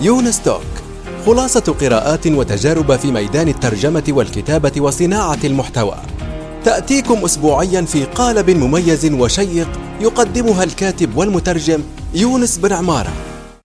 يونس توك خلاصة قراءات وتجارب في ميدان الترجمة والكتابة وصناعة المحتوى. تأتيكم أسبوعيا في قالب مميز وشيق يقدمها الكاتب والمترجم يونس بن عمارة.